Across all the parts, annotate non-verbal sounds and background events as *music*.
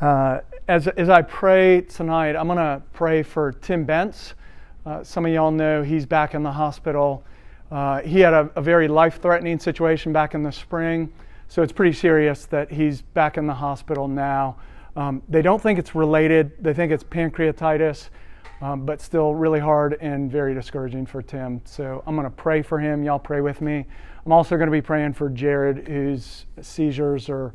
Uh, as, as I pray tonight, I'm going to pray for Tim Bentz. Uh, some of y'all know he's back in the hospital. Uh, he had a, a very life threatening situation back in the spring, so it's pretty serious that he's back in the hospital now. Um, they don't think it's related, they think it's pancreatitis, um, but still really hard and very discouraging for Tim. So I'm going to pray for him. Y'all pray with me. I'm also going to be praying for Jared, whose seizures are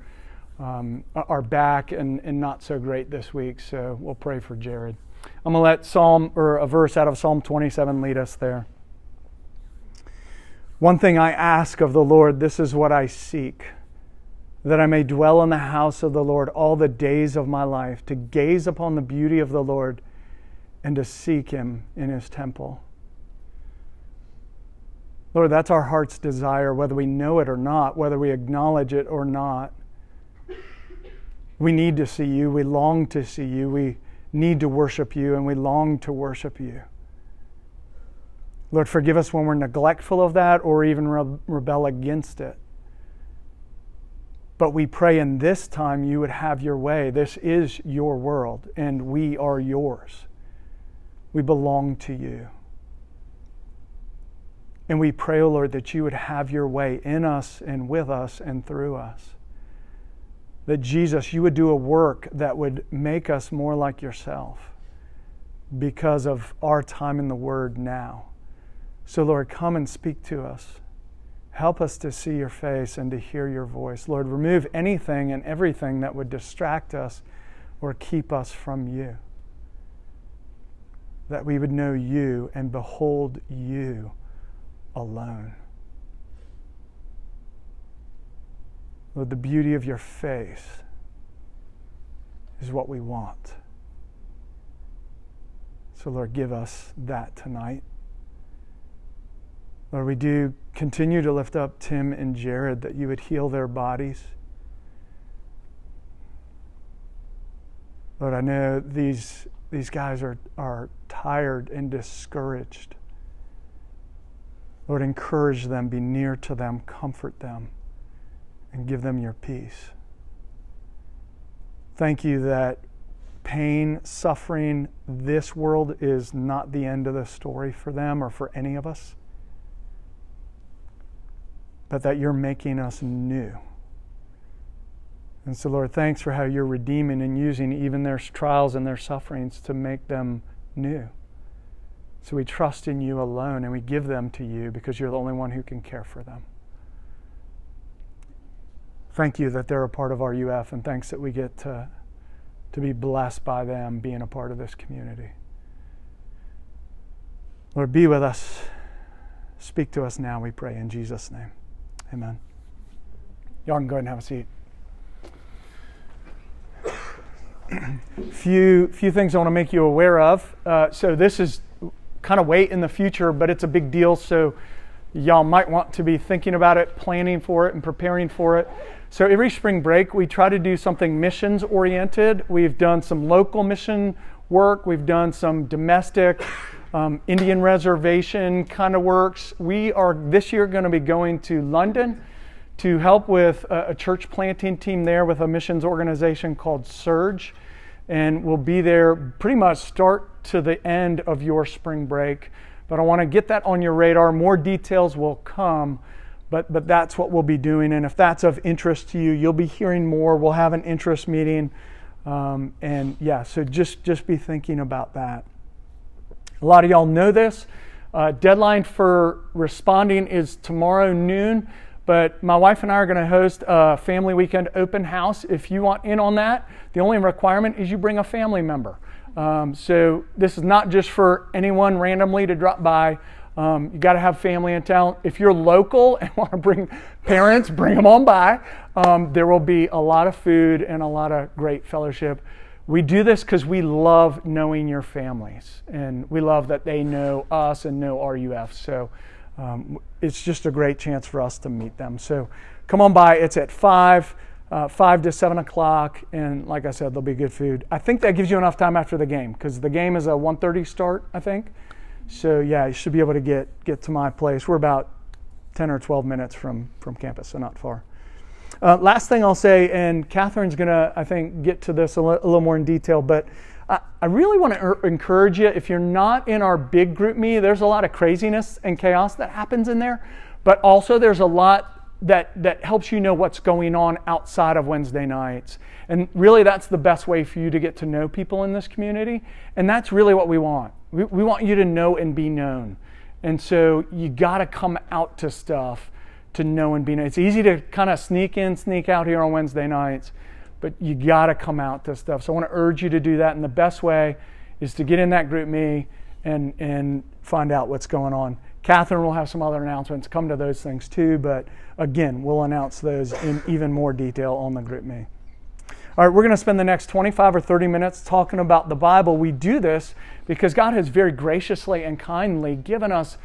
um, are back and, and not so great this week. So we'll pray for Jared. I'm going to let Psalm or a verse out of Psalm 27 lead us there. One thing I ask of the Lord, this is what I seek, that I may dwell in the house of the Lord all the days of my life, to gaze upon the beauty of the Lord and to seek him in his temple. Lord, that's our heart's desire, whether we know it or not, whether we acknowledge it or not. We need to see you. We long to see you. We need to worship you, and we long to worship you. Lord, forgive us when we're neglectful of that or even rebel against it. But we pray in this time you would have your way. This is your world, and we are yours. We belong to you. And we pray, O oh Lord, that you would have your way in us and with us and through us that Jesus, you would do a work that would make us more like yourself because of our time in the Word now. So, Lord, come and speak to us. Help us to see your face and to hear your voice. Lord, remove anything and everything that would distract us or keep us from you. That we would know you and behold you alone. Lord, the beauty of your face is what we want. So, Lord, give us that tonight. Lord, we do continue to lift up Tim and Jared that you would heal their bodies. Lord, I know these, these guys are, are tired and discouraged. Lord, encourage them, be near to them, comfort them and give them your peace. Thank you that pain, suffering, this world is not the end of the story for them or for any of us, but that you're making us new. And so, Lord, thanks for how you're redeeming and using even their trials and their sufferings to make them new. So we trust in you alone and we give them to you because you're the only one who can care for them thank you that they're a part of our UF, and thanks that we get to, to be blessed by them being a part of this community. Lord, be with us. Speak to us now, we pray, in Jesus' name. Amen. Y'all can go ahead and have a seat. *clears throat* few few things I want to make you aware of. Uh, so this is kind of way in the future, but it's a big deal. So y'all might want to be thinking about it, planning for it, and preparing for it. So every spring break, we try to do something missions oriented. We've done some local mission work, we've done some domestic um, Indian reservation kind of works. We are this year going to be going to London to help with a, a church planting team there with a missions organization called Surge. And we'll be there pretty much start to the end of your spring break. But I want to get that on your radar. More details will come but, but that's what we'll be doing. And if that's of interest to you, you'll be hearing more. We'll have an interest meeting. Um, and yeah, so just, just be thinking about that. A lot of y'all know this. Uh, deadline for responding is tomorrow noon, but my wife and I are going to host a family weekend open house. If you want in on that, the only requirement is you bring a family member. Um, so this is not just for anyone randomly to drop by. Um, you got to have family in town. If you're local and *laughs* want to bring parents, bring them on by. Um, there will be a lot of food and a lot of great fellowship. We do this because we love knowing your families, and we love that they know us and know RUF. So um, it's just a great chance for us to meet them. So come on by. It's at five. Uh, 5 to 7 o'clock and like i said there'll be good food i think that gives you enough time after the game because the game is a 1.30 start i think so yeah, you should be able to get get to my place. We're about 10 or 12 minutes from from campus, so not far. Uh, last thing I'll say, and Catherine's to, I think, get to this a little more in detail, but I, I really want to er- encourage you if you're not in our big GroupMe, there's a lot of craziness and chaos that happens in there, but also there's a lot that, that helps you know what's going on outside of Wednesday nights. And really, that's the best way for you to get to know people in this community. And that's really what we want. We, we want you to know and be known. And so you got to come out to stuff to know and be known. It's easy to kind of sneak in, sneak out here on Wednesday nights, but you got to come out to stuff. So I want to urge you to do that. And the best way is to get in that GroupMe and, and find out what's going on. Catherine will have some other announcements. Come to those things too, but again, we'll announce those in even more detail on the GroupMe. All right, we're going to spend the next 25 or 30 minutes talking about the Bible. We do this because God has very graciously and kindly given us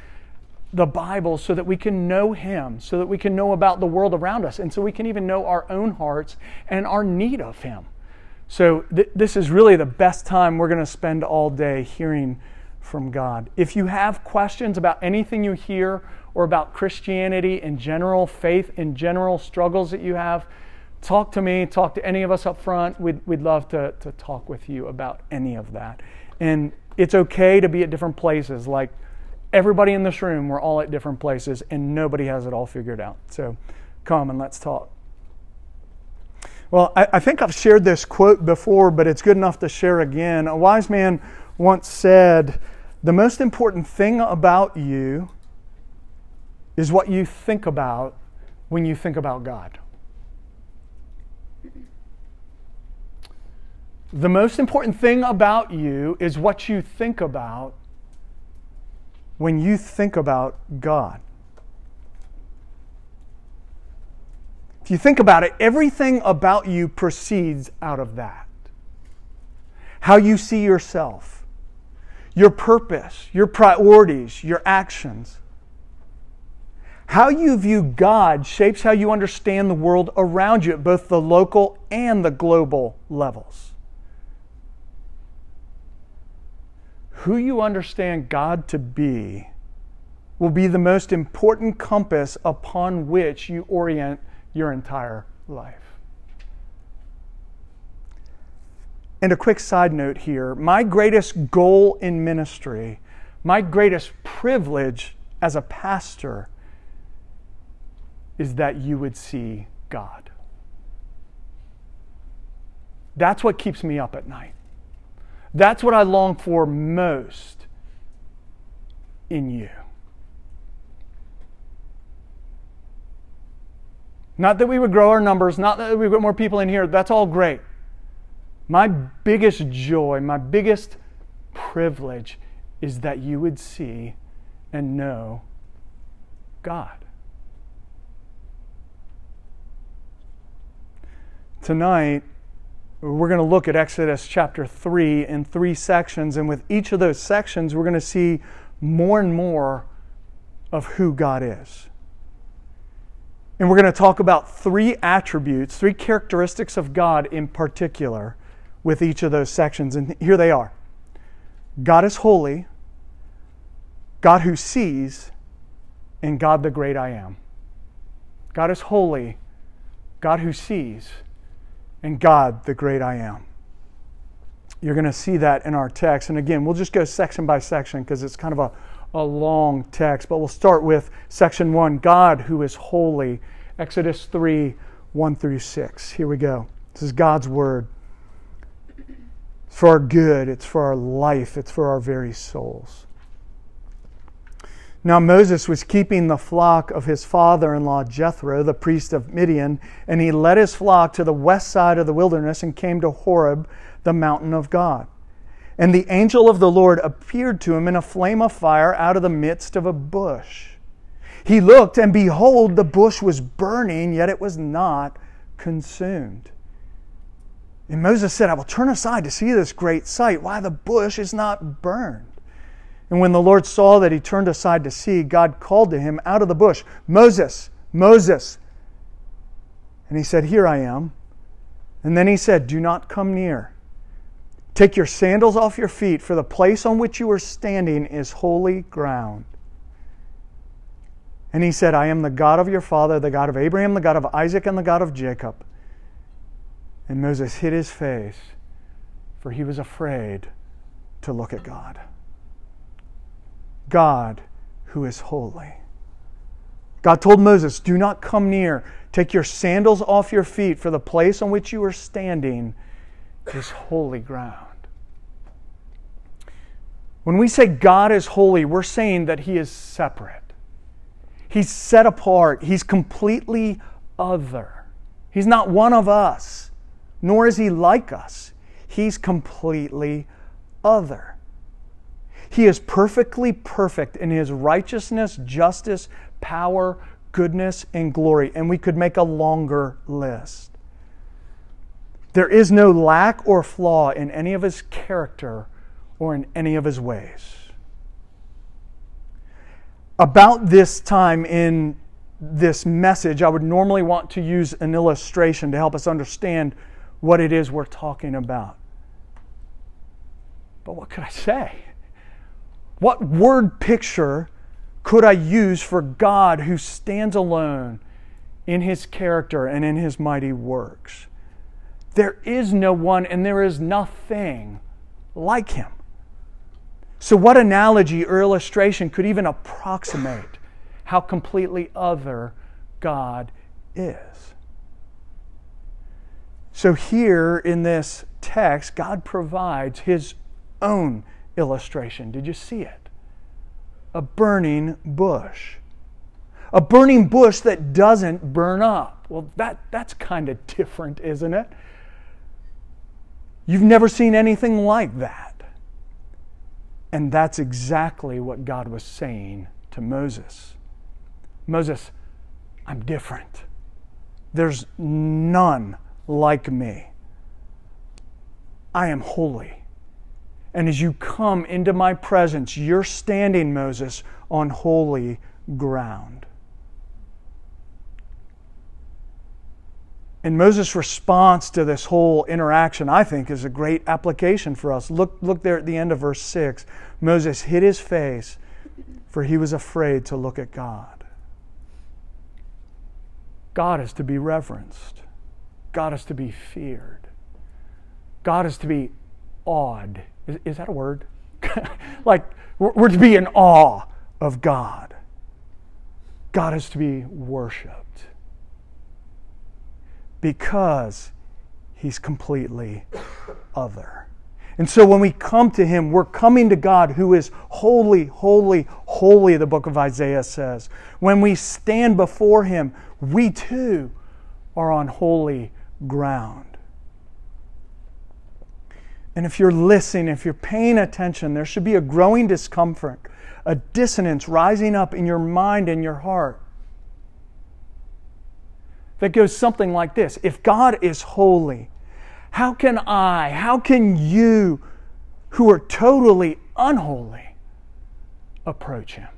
the Bible so that we can know Him, so that we can know about the world around us, and so we can even know our own hearts and our need of Him. So, th- this is really the best time we're going to spend all day hearing from God. If you have questions about anything you hear or about Christianity in general, faith in general, struggles that you have, talk to me, talk to any of us up front. We'd, we'd love to, to talk with you about any of that. And it's okay to be at different places. Like everybody in this room, we're all at different places and nobody has it all figured out. So come and let's talk. Well, I, I think I've shared this quote before, but it's good enough to share again. A wise man once said, The most important thing about you is what you think about when you think about God. The most important thing about you is what you think about when you think about God. If you think about it, everything about you proceeds out of that. How you see yourself, your purpose, your priorities, your actions. How you view God shapes how you understand the world around you at both the local and the global levels. who you understand God to be will be the most important compass upon which you orient your entire life. And a quick side note here my greatest goal in ministry, my greatest privilege as a pastor, is that you would see God. That's what keeps me up at night. That's what I long for most in you. Not that we would grow our numbers, not that we would get more people in here. That's all great. My biggest joy, my biggest privilege is that you would see and know God. Tonight, we're going to look at Exodus chapter 3 in three sections. And with each of those sections, we're going to see more and more of who God is. And we're going to talk about three attributes, three characteristics of God in particular with each of those sections. And here they are God is holy, God who sees, and God the great I am. God is holy, God who sees and God, the great I am. You're going to see that in our text. And again, we'll just go section by section because it's kind of a, a long text. But we'll start with section one God who is holy. Exodus 3 1 through 6. Here we go. This is God's word. It's for our good, it's for our life, it's for our very souls. Now Moses was keeping the flock of his father in law Jethro, the priest of Midian, and he led his flock to the west side of the wilderness and came to Horeb, the mountain of God. And the angel of the Lord appeared to him in a flame of fire out of the midst of a bush. He looked, and behold, the bush was burning, yet it was not consumed. And Moses said, I will turn aside to see this great sight, why the bush is not burned. And when the Lord saw that he turned aside to see, God called to him out of the bush, Moses, Moses. And he said, Here I am. And then he said, Do not come near. Take your sandals off your feet, for the place on which you are standing is holy ground. And he said, I am the God of your father, the God of Abraham, the God of Isaac, and the God of Jacob. And Moses hid his face, for he was afraid to look at God. God, who is holy. God told Moses, Do not come near. Take your sandals off your feet, for the place on which you are standing is holy ground. When we say God is holy, we're saying that He is separate. He's set apart. He's completely other. He's not one of us, nor is He like us. He's completely other. He is perfectly perfect in His righteousness, justice, power, goodness, and glory. And we could make a longer list. There is no lack or flaw in any of His character or in any of His ways about this time in this message, I would normally want to use an illustration to help us understand what it is we're talking about. But what could I say? What word picture could I use for God who stands alone in his character and in his mighty works? There is no one and there is nothing like him. So, what analogy or illustration could even approximate how completely other God is? So, here in this text, God provides his own illustration. Did you see it? A burning bush. A burning bush that doesn't burn up. Well, that, that's kind of different, isn't it? You've never seen anything like that. And that's exactly what God was saying to Moses. Moses, I'm different. There's none like me. I am holy. And as you come into my presence, you're standing, Moses, on holy ground. And Moses' response to this whole interaction, I think, is a great application for us. Look, look there at the end of verse 6. Moses hid his face, for he was afraid to look at God. God is to be reverenced, God is to be feared, God is to be awed. Is, is that a word? *laughs* like, we're, we're to be in awe of God. God is to be worshiped because he's completely other. And so when we come to him, we're coming to God who is holy, holy, holy, the book of Isaiah says. When we stand before him, we too are on holy ground. And if you're listening, if you're paying attention, there should be a growing discomfort, a dissonance rising up in your mind and your heart that goes something like this If God is holy, how can I, how can you, who are totally unholy, approach Him?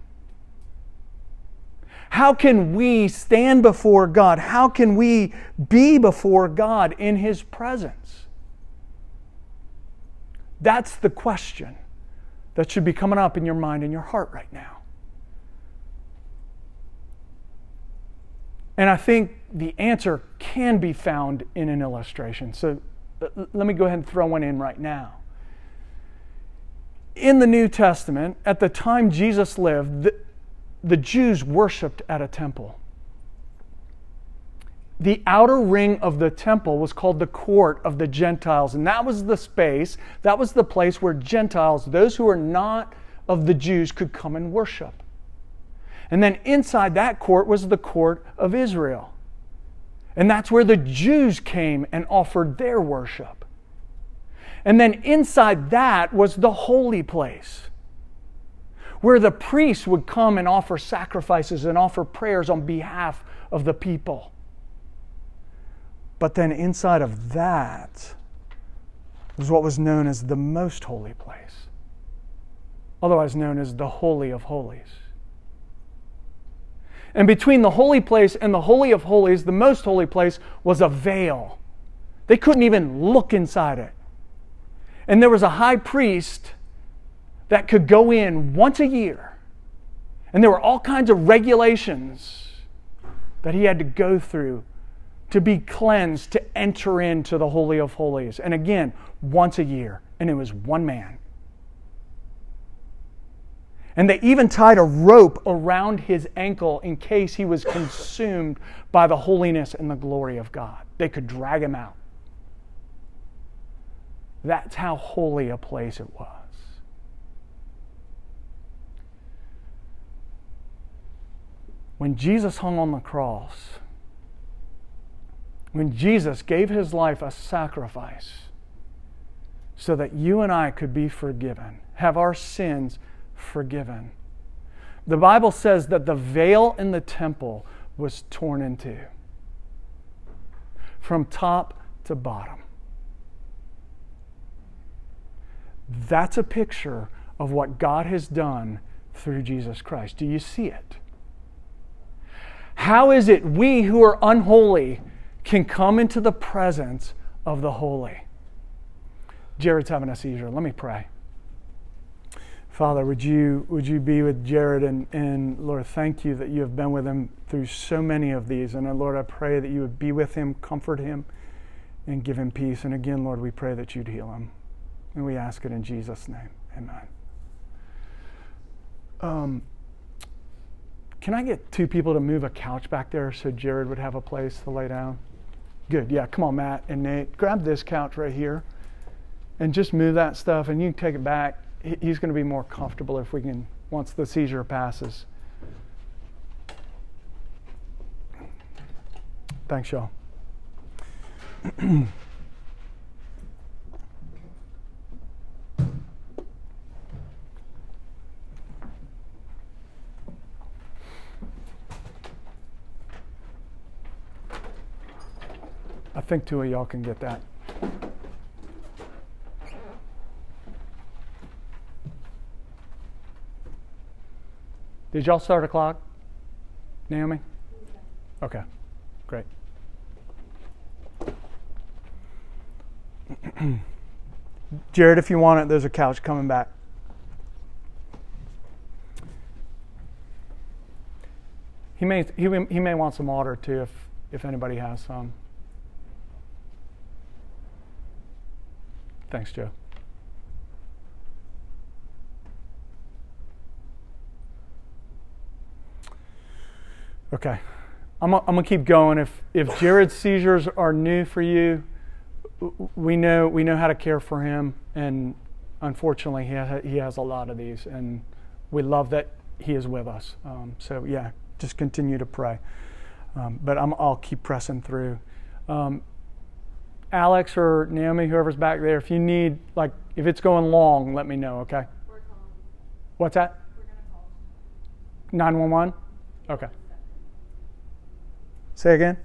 How can we stand before God? How can we be before God in His presence? That's the question that should be coming up in your mind and your heart right now. And I think the answer can be found in an illustration. So let me go ahead and throw one in right now. In the New Testament, at the time Jesus lived, the, Jews worshiped at a temple. The outer ring of the temple was called the court of the Gentiles, and that was the space, that was the place where Gentiles, those who are not of the Jews, could come and worship. And then inside that court was the court of Israel. And that's where the Jews came and offered their worship. And then inside that was the holy place, where the priests would come and offer sacrifices and offer prayers on behalf of the people. But then inside of that was what was known as the most holy place, otherwise known as the Holy of Holies. And between the holy place and the Holy of Holies, the most holy place, was a veil. They couldn't even look inside it. And there was a high priest that could go in once a year And there were all kinds of regulations that he had to go through to be cleansed to enter into the Holy of Holies. And again, once a year. And it was one man. And they even tied a rope around his ankle in case he was consumed by the holiness and the glory of God. They could drag him out. That's how holy a place it was. When Jesus hung on the cross, when Jesus gave his life a sacrifice so that you and I could be forgiven, have our sins forgiven. The Bible says that the veil in the temple was torn in two from top to bottom. That's a picture of what God has done through Jesus Christ. Do you see it? How is it we who are unholy can come into the presence of the holy? Jared's having a seizure. Let me pray. Father, would you, would you be with Jared? And, and Lord, thank you that you have been with him through so many of these. And uh, Lord, I pray that you would be with him, comfort him, and give him peace. And again, Lord, we pray that you'd heal him. And we ask it in Jesus' name. Amen. Um, can I get two people to move a couch back there so Jared would have a place to lay down? Good. Yeah, come on, Matt and Nate. Grab this couch right here and just move that stuff, and you can take it back he's going to be more comfortable if we can, once the seizure passes. Thanks, y'all. *clears throat* think two of y'all can get that. Did y'all start a clock? Naomi? Okay, great. *clears throat* Jared, if you want it, there's a couch coming back. He may, he, he may want some water too if, if anybody has some. Thanks, Joe. Okay. I'm, to keep going. If, if Jared's seizures are new for you, we know, we know how to care for him. And unfortunately, he has, he has a lot of these. And we love that he is with us. Um, so, yeah, just continue to pray. Um, but i will keep pressing through. Um, Alex or Naomi, whoever's back there, if you need, like, if it's going long, let me know, okay? What's that? 911? Okay. Say again?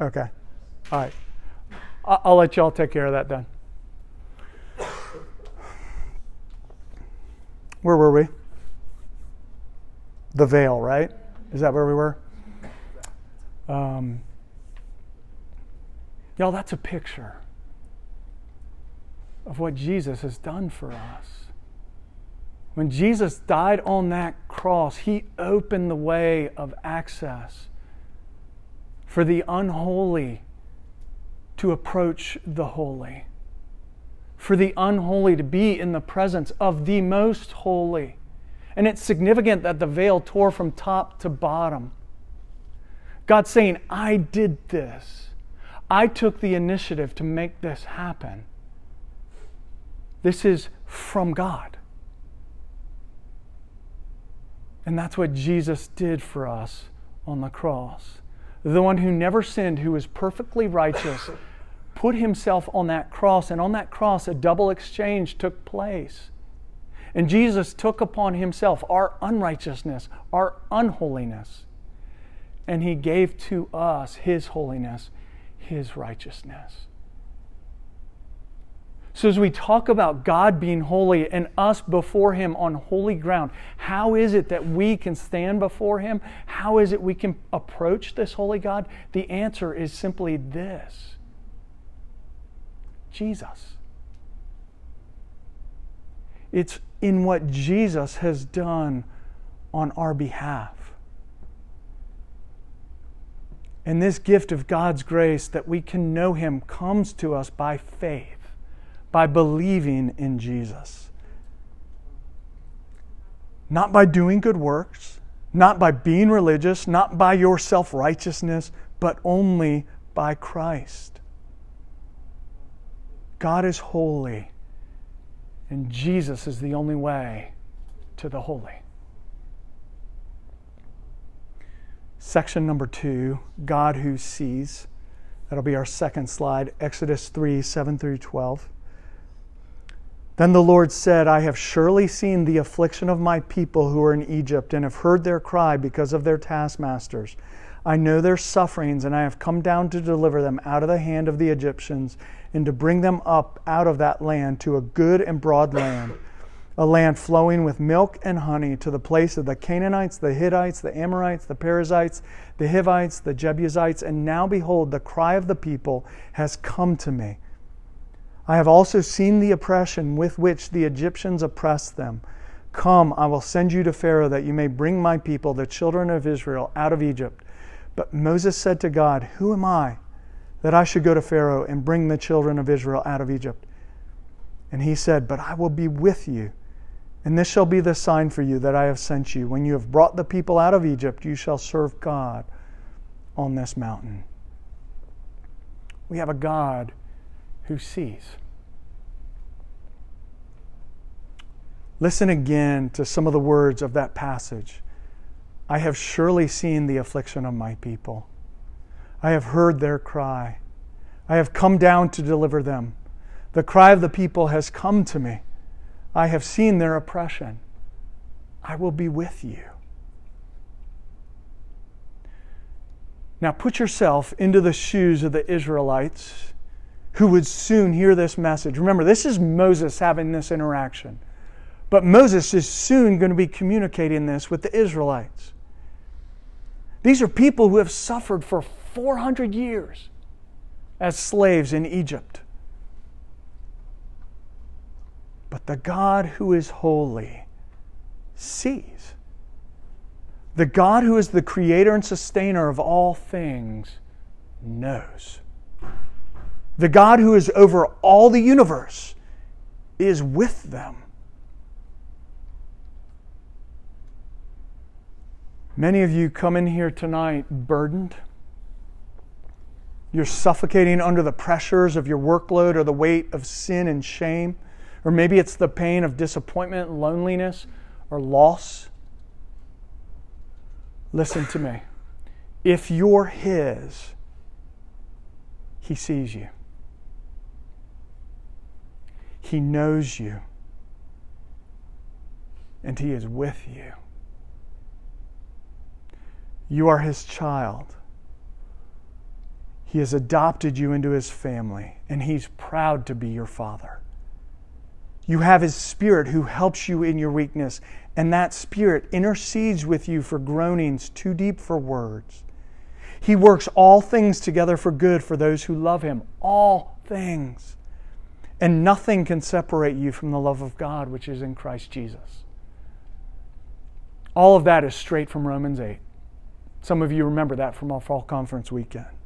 Okay. All right. I'll let y'all take care of that then. Where were we? The veil, right? Is that where we were? Um, y'all, that's a picture of what Jesus has done for us. When Jesus died on that cross, he opened the way of access for the unholy to approach the holy, for the unholy to be in the presence of the most holy. And it's significant that the veil tore from top to bottom. God saying, I did this. I took the initiative to make this happen. This is from God. And that's what Jesus did for us on the cross. The one who never sinned, who was perfectly righteous, *laughs* put himself on that cross. And on that cross, a double exchange took place. And Jesus took upon himself our unrighteousness, our unholiness. And he gave to us his holiness, his righteousness. So, as we talk about God being holy and us before Him on holy ground, how is it that we can stand before Him? How is it we can approach this holy God? The answer is simply this Jesus. It's in what Jesus has done on our behalf. And this gift of God's grace that we can know Him comes to us by faith, by believing in Jesus. Not by doing good works, not by being religious, not by your self righteousness, but only by Christ. God is holy, and Jesus is the only way to the holy. Section number two God who sees. That'll be our second slide, Exodus 3 7 through 12. Then the Lord said, I have surely seen the affliction of my people who are in Egypt, and have heard their cry because of their taskmasters. I know their sufferings, and I have come down to deliver them out of the hand of the Egyptians, and to bring them up out of that land to a good and broad land, a land flowing with milk and honey, to the place of the Canaanites, the Hittites, the Amorites, the Perizzites, the Hivites, the Jebusites. And now behold, the cry of the people has come to me I have also seen the oppression with which the Egyptians oppressed them. Come, I will send you to Pharaoh that you may bring my people, the children of Israel, out of Egypt. But Moses said to God, Who am I that I should go to Pharaoh and bring the children of Israel out of Egypt? And he said, But I will be with you. And this shall be the sign for you that I have sent you. When you have brought the people out of Egypt, you shall serve God on this mountain. We have a God who sees. Listen again to some of the words of that passage. I have surely seen the affliction of my people. I have heard their cry. I have come down to deliver them. The cry of the people has come to me. I have seen their oppression. I will be with you. Now put yourself into the shoes of the Israelites who would soon hear this message. Remember, this is Moses having this interaction. But Moses is soon going to be communicating this with the Israelites. These are people who have suffered for 400 years as slaves in Egypt. But the God who is holy sees. The God who is the creator and sustainer of all things knows. The God who is over all the universe is with them. Many of you come in here tonight burdened. You're suffocating under the pressures of your workload or the weight of sin and shame. Or maybe it's the pain of disappointment, loneliness, or loss. Listen to me. If you're His, He sees you. He knows you. And He is with you. You are His child. He has adopted you into His family, and He's proud to be your Father. You have His Spirit who helps you in your weakness, and that Spirit intercedes with you for groanings too deep for words. He works all things together for good for those who love Him. All things. And nothing can separate you from the love of God which is in Christ Jesus. All of that is straight from Romans 8. Some of you remember that from our fall conference weekend.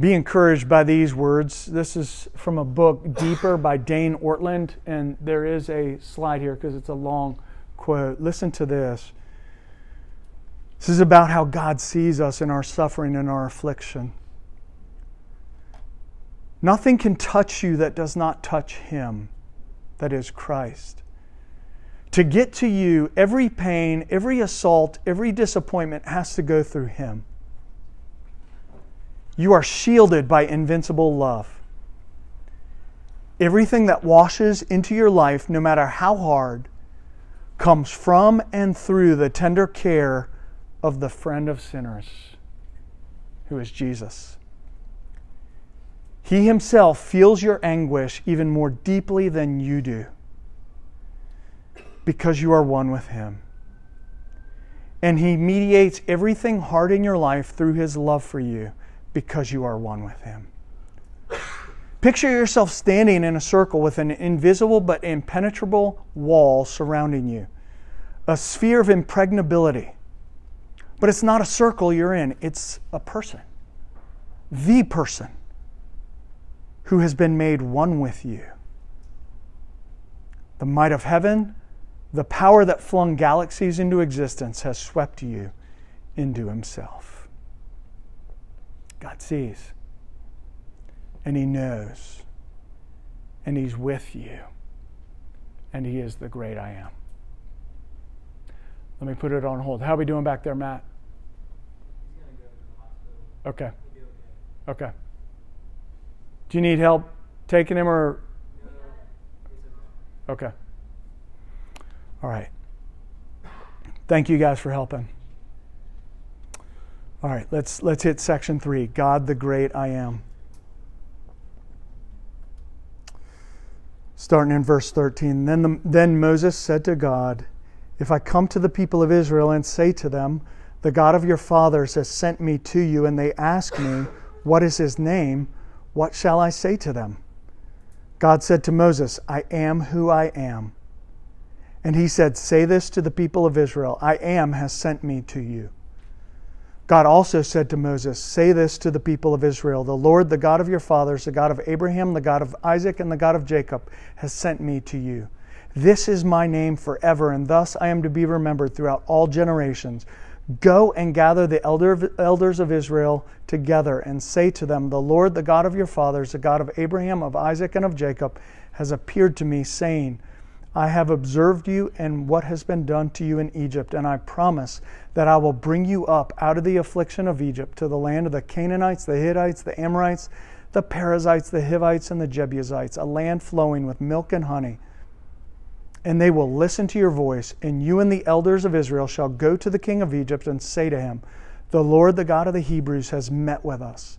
Be encouraged by these words. This is from a book, Deeper, by Dane Ortlund, and there is a slide here because it's a long quote. Listen to this. This is about how God sees us in our suffering and our affliction. Nothing can touch you that does not touch Him, that is Christ. To get to you, every pain, every assault, every disappointment has to go through Him. You are shielded by invincible love. Everything that washes into your life, no matter how hard, comes from and through the tender care of the friend of sinners, who is Jesus. He himself feels your anguish even more deeply than you do because you are one with him. And he mediates everything hard in your life through his love for you because you are one with him. Picture yourself standing in a circle with an invisible but impenetrable wall surrounding you, a sphere of impregnability. But it's not a circle you're in, it's a person, the person who has been made one with you. The might of heaven, the power that flung galaxies into existence, has swept you into Himself. God sees, and He knows, and He's with you, and He is the great I am. Let me put it on hold. How are we doing back there, Matt? Okay. Okay. Do you need help taking him or? Okay. All right. Thank you guys for helping. All right, let's let's hit section 3. God the great I am. Starting in verse 13. Then the, then Moses said to God, if I come to the people of Israel and say to them, the God of your fathers has sent me to you, and they ask me, What is his name? What shall I say to them? God said to Moses, I am who I am. And he said, Say this to the people of Israel I am has sent me to you. God also said to Moses, Say this to the people of Israel The Lord, the God of your fathers, the God of Abraham, the God of Isaac, and the God of Jacob, has sent me to you. This is my name forever, and thus I am to be remembered throughout all generations. Go and gather the elder, elders of Israel together and say to them, The Lord, the God of your fathers, the God of Abraham, of Isaac, and of Jacob, has appeared to me, saying, I have observed you and what has been done to you in Egypt, and I promise that I will bring you up out of the affliction of Egypt to the land of the Canaanites, the Hittites, the Amorites, the Perizzites, the Hivites, and the Jebusites, a land flowing with milk and honey and they will listen to your voice, and you and the elders of Israel shall go to the king of Egypt and say to him, The Lord, the God of the Hebrews, has met with us.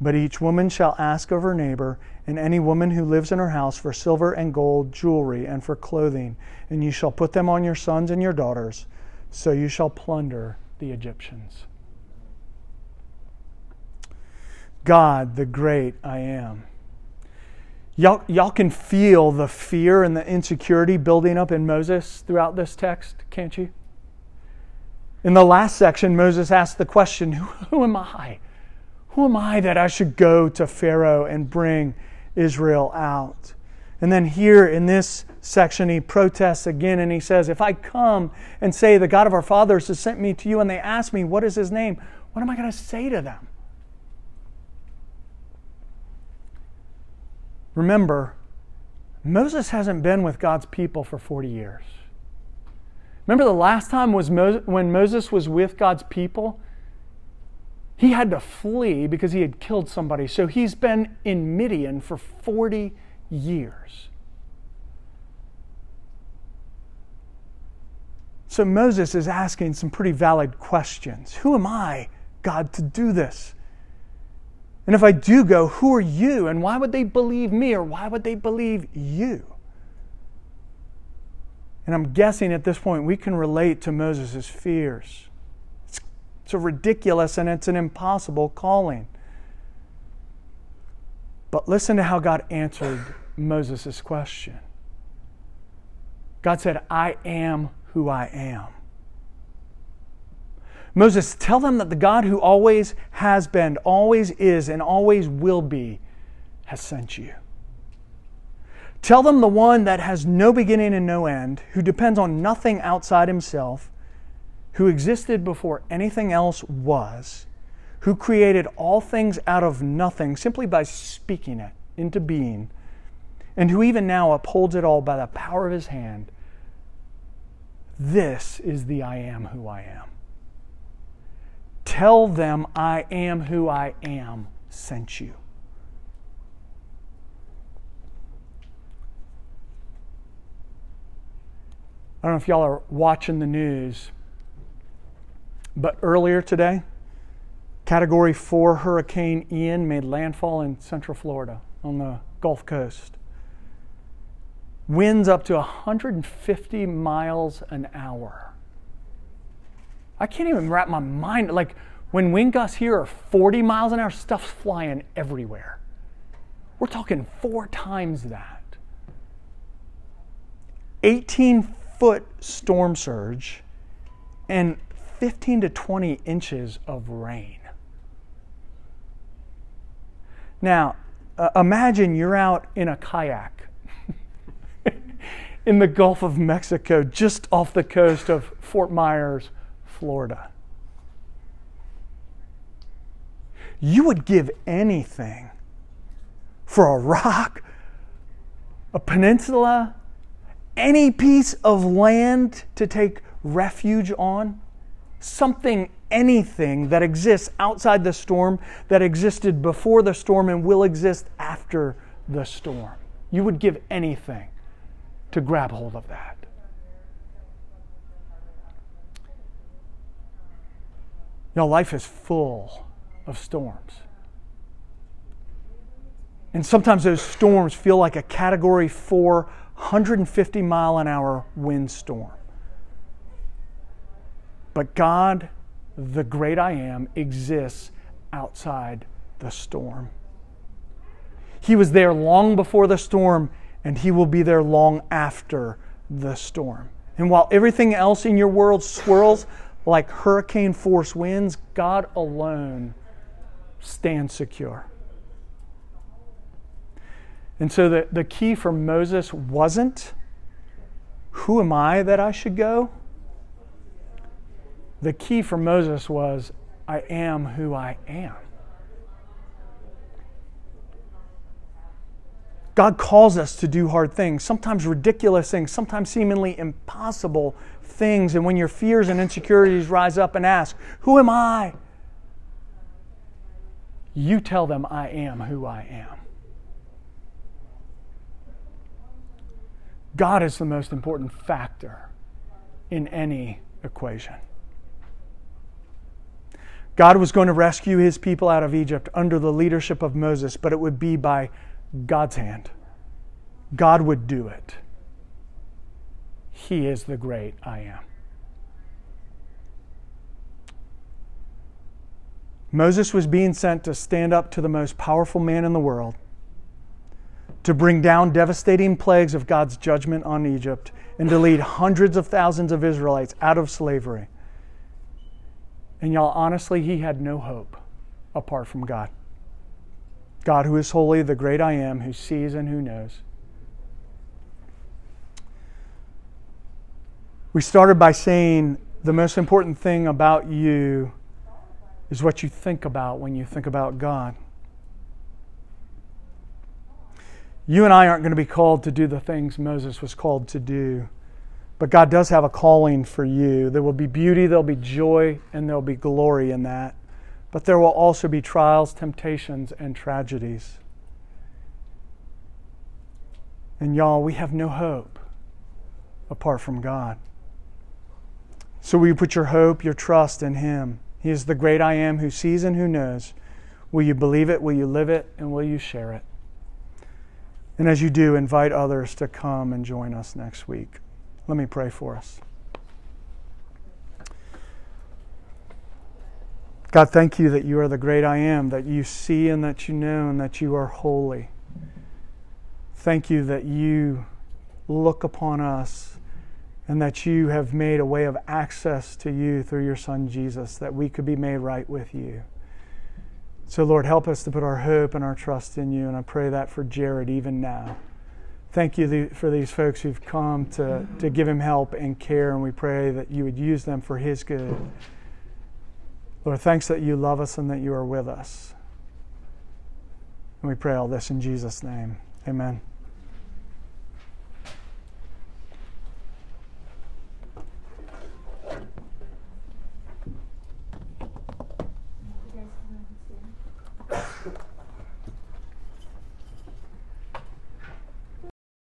But each woman shall ask of her neighbor, and any woman who lives in her house, for silver and gold, jewelry, and for clothing, and you shall put them on your sons and your daughters. So you shall plunder the Egyptians. God, the great I am. Y'all, y'all can feel the fear and the insecurity building up in Moses throughout this text, can't you? In the last section, Moses asked the question *laughs* Who am I? Who am I that I should go to Pharaoh and bring Israel out? And then here in this section, he protests again and he says, If I come and say, The God of our fathers has sent me to you, and they ask me, What is his name? What am I going to say to them? Remember, Moses hasn't been with God's people for 40 years. Remember the last time was Mo- when Moses was with God's people? He had to flee because he had killed somebody. So he's been in Midian for 40 years. So Moses is asking some pretty valid questions. Who am I, God, to do this? And if I do go, who are you? And why would they believe me or why would they believe you? And I'm guessing at this point we can relate to Moses' fears. It's, a ridiculous and it's an impossible calling. But listen to how God answered *laughs* Moses' question. God said, I am who I am. Moses, tell them that the God who always has been, always is, and always will be has sent you. Tell them the one that has no beginning and no end, who depends on nothing outside himself, who existed before anything else was, who created all things out of nothing simply by speaking it into being, and who even now upholds it all by the power of his hand. This is the I am who I am. Tell them I am who I am sent you. I don't know if y'all are watching the news, but earlier today, Category 4 Hurricane Ian made landfall in central Florida on the Gulf Coast. Winds up to 150 miles an hour. I can't even wrap my mind. Like when wind gusts here are 40 miles an hour, stuff's flying everywhere. We're talking four times that. 18 foot storm surge and 15 to 20 inches of rain. Now, uh, imagine you're out in a kayak *laughs* in the Gulf of Mexico, just off the coast of Fort Myers, Florida. You would give anything for a rock, a peninsula, any piece of land to take refuge on, something, anything that exists outside the storm, that existed before the storm, and will exist after the storm. You would give anything to grab hold of that. Now, life is full of storms. And sometimes those storms feel like a category four, 150 mile an hour windstorm. But God, the great I am, exists outside the storm. He was there long before the storm, and He will be there long after the storm. And while everything else in your world swirls like hurricane force winds, God alone stands secure. And so the, the key for Moses wasn't, Who am I that I should go? The key for Moses was, I am who I am. God calls us to do hard things, sometimes ridiculous things, sometimes seemingly impossible things. And when your fears and insecurities rise up and ask, Who am I? You tell them, I am who I am. God is the most important factor in any equation. God was going to rescue his people out of Egypt under the leadership of Moses, but it would be by God's hand. God would do it. He is the great I am. Moses was being sent to stand up to the most powerful man in the world to bring down devastating plagues of God's judgment on Egypt and to lead hundreds of thousands of Israelites out of slavery. And y'all, honestly, he had no hope apart from God. God, who is holy, the great I am, who sees and who knows. We started by saying the most important thing about you is what you think about when you think about God. You and I aren't going to be called to do the things Moses was called to do. But God does have a calling for you. There will be beauty, there'll be joy, and there'll be glory in that. But there will also be trials, temptations, and tragedies. And y'all, we have no hope apart from God. So will you put your hope, your trust in Him? He is the great I am who sees and who knows. Will you believe it? Will you live it? And will you share it? And as you do, invite others to come and join us next week. Let me pray for us. God, thank you that you are the great I am, that you see and that you know and that you are holy. Thank you that you look upon us and that you have made a way of access to you through your Son Jesus, that we could be made right with you. So, Lord, help us to put our hope and our trust in you. And I pray that for Jared even now. Thank you for these folks who've come to, to give him help and care. And we pray that you would use them for his good. Lord, thanks that you love us and that you are with us. And we pray all this in Jesus' name. Amen.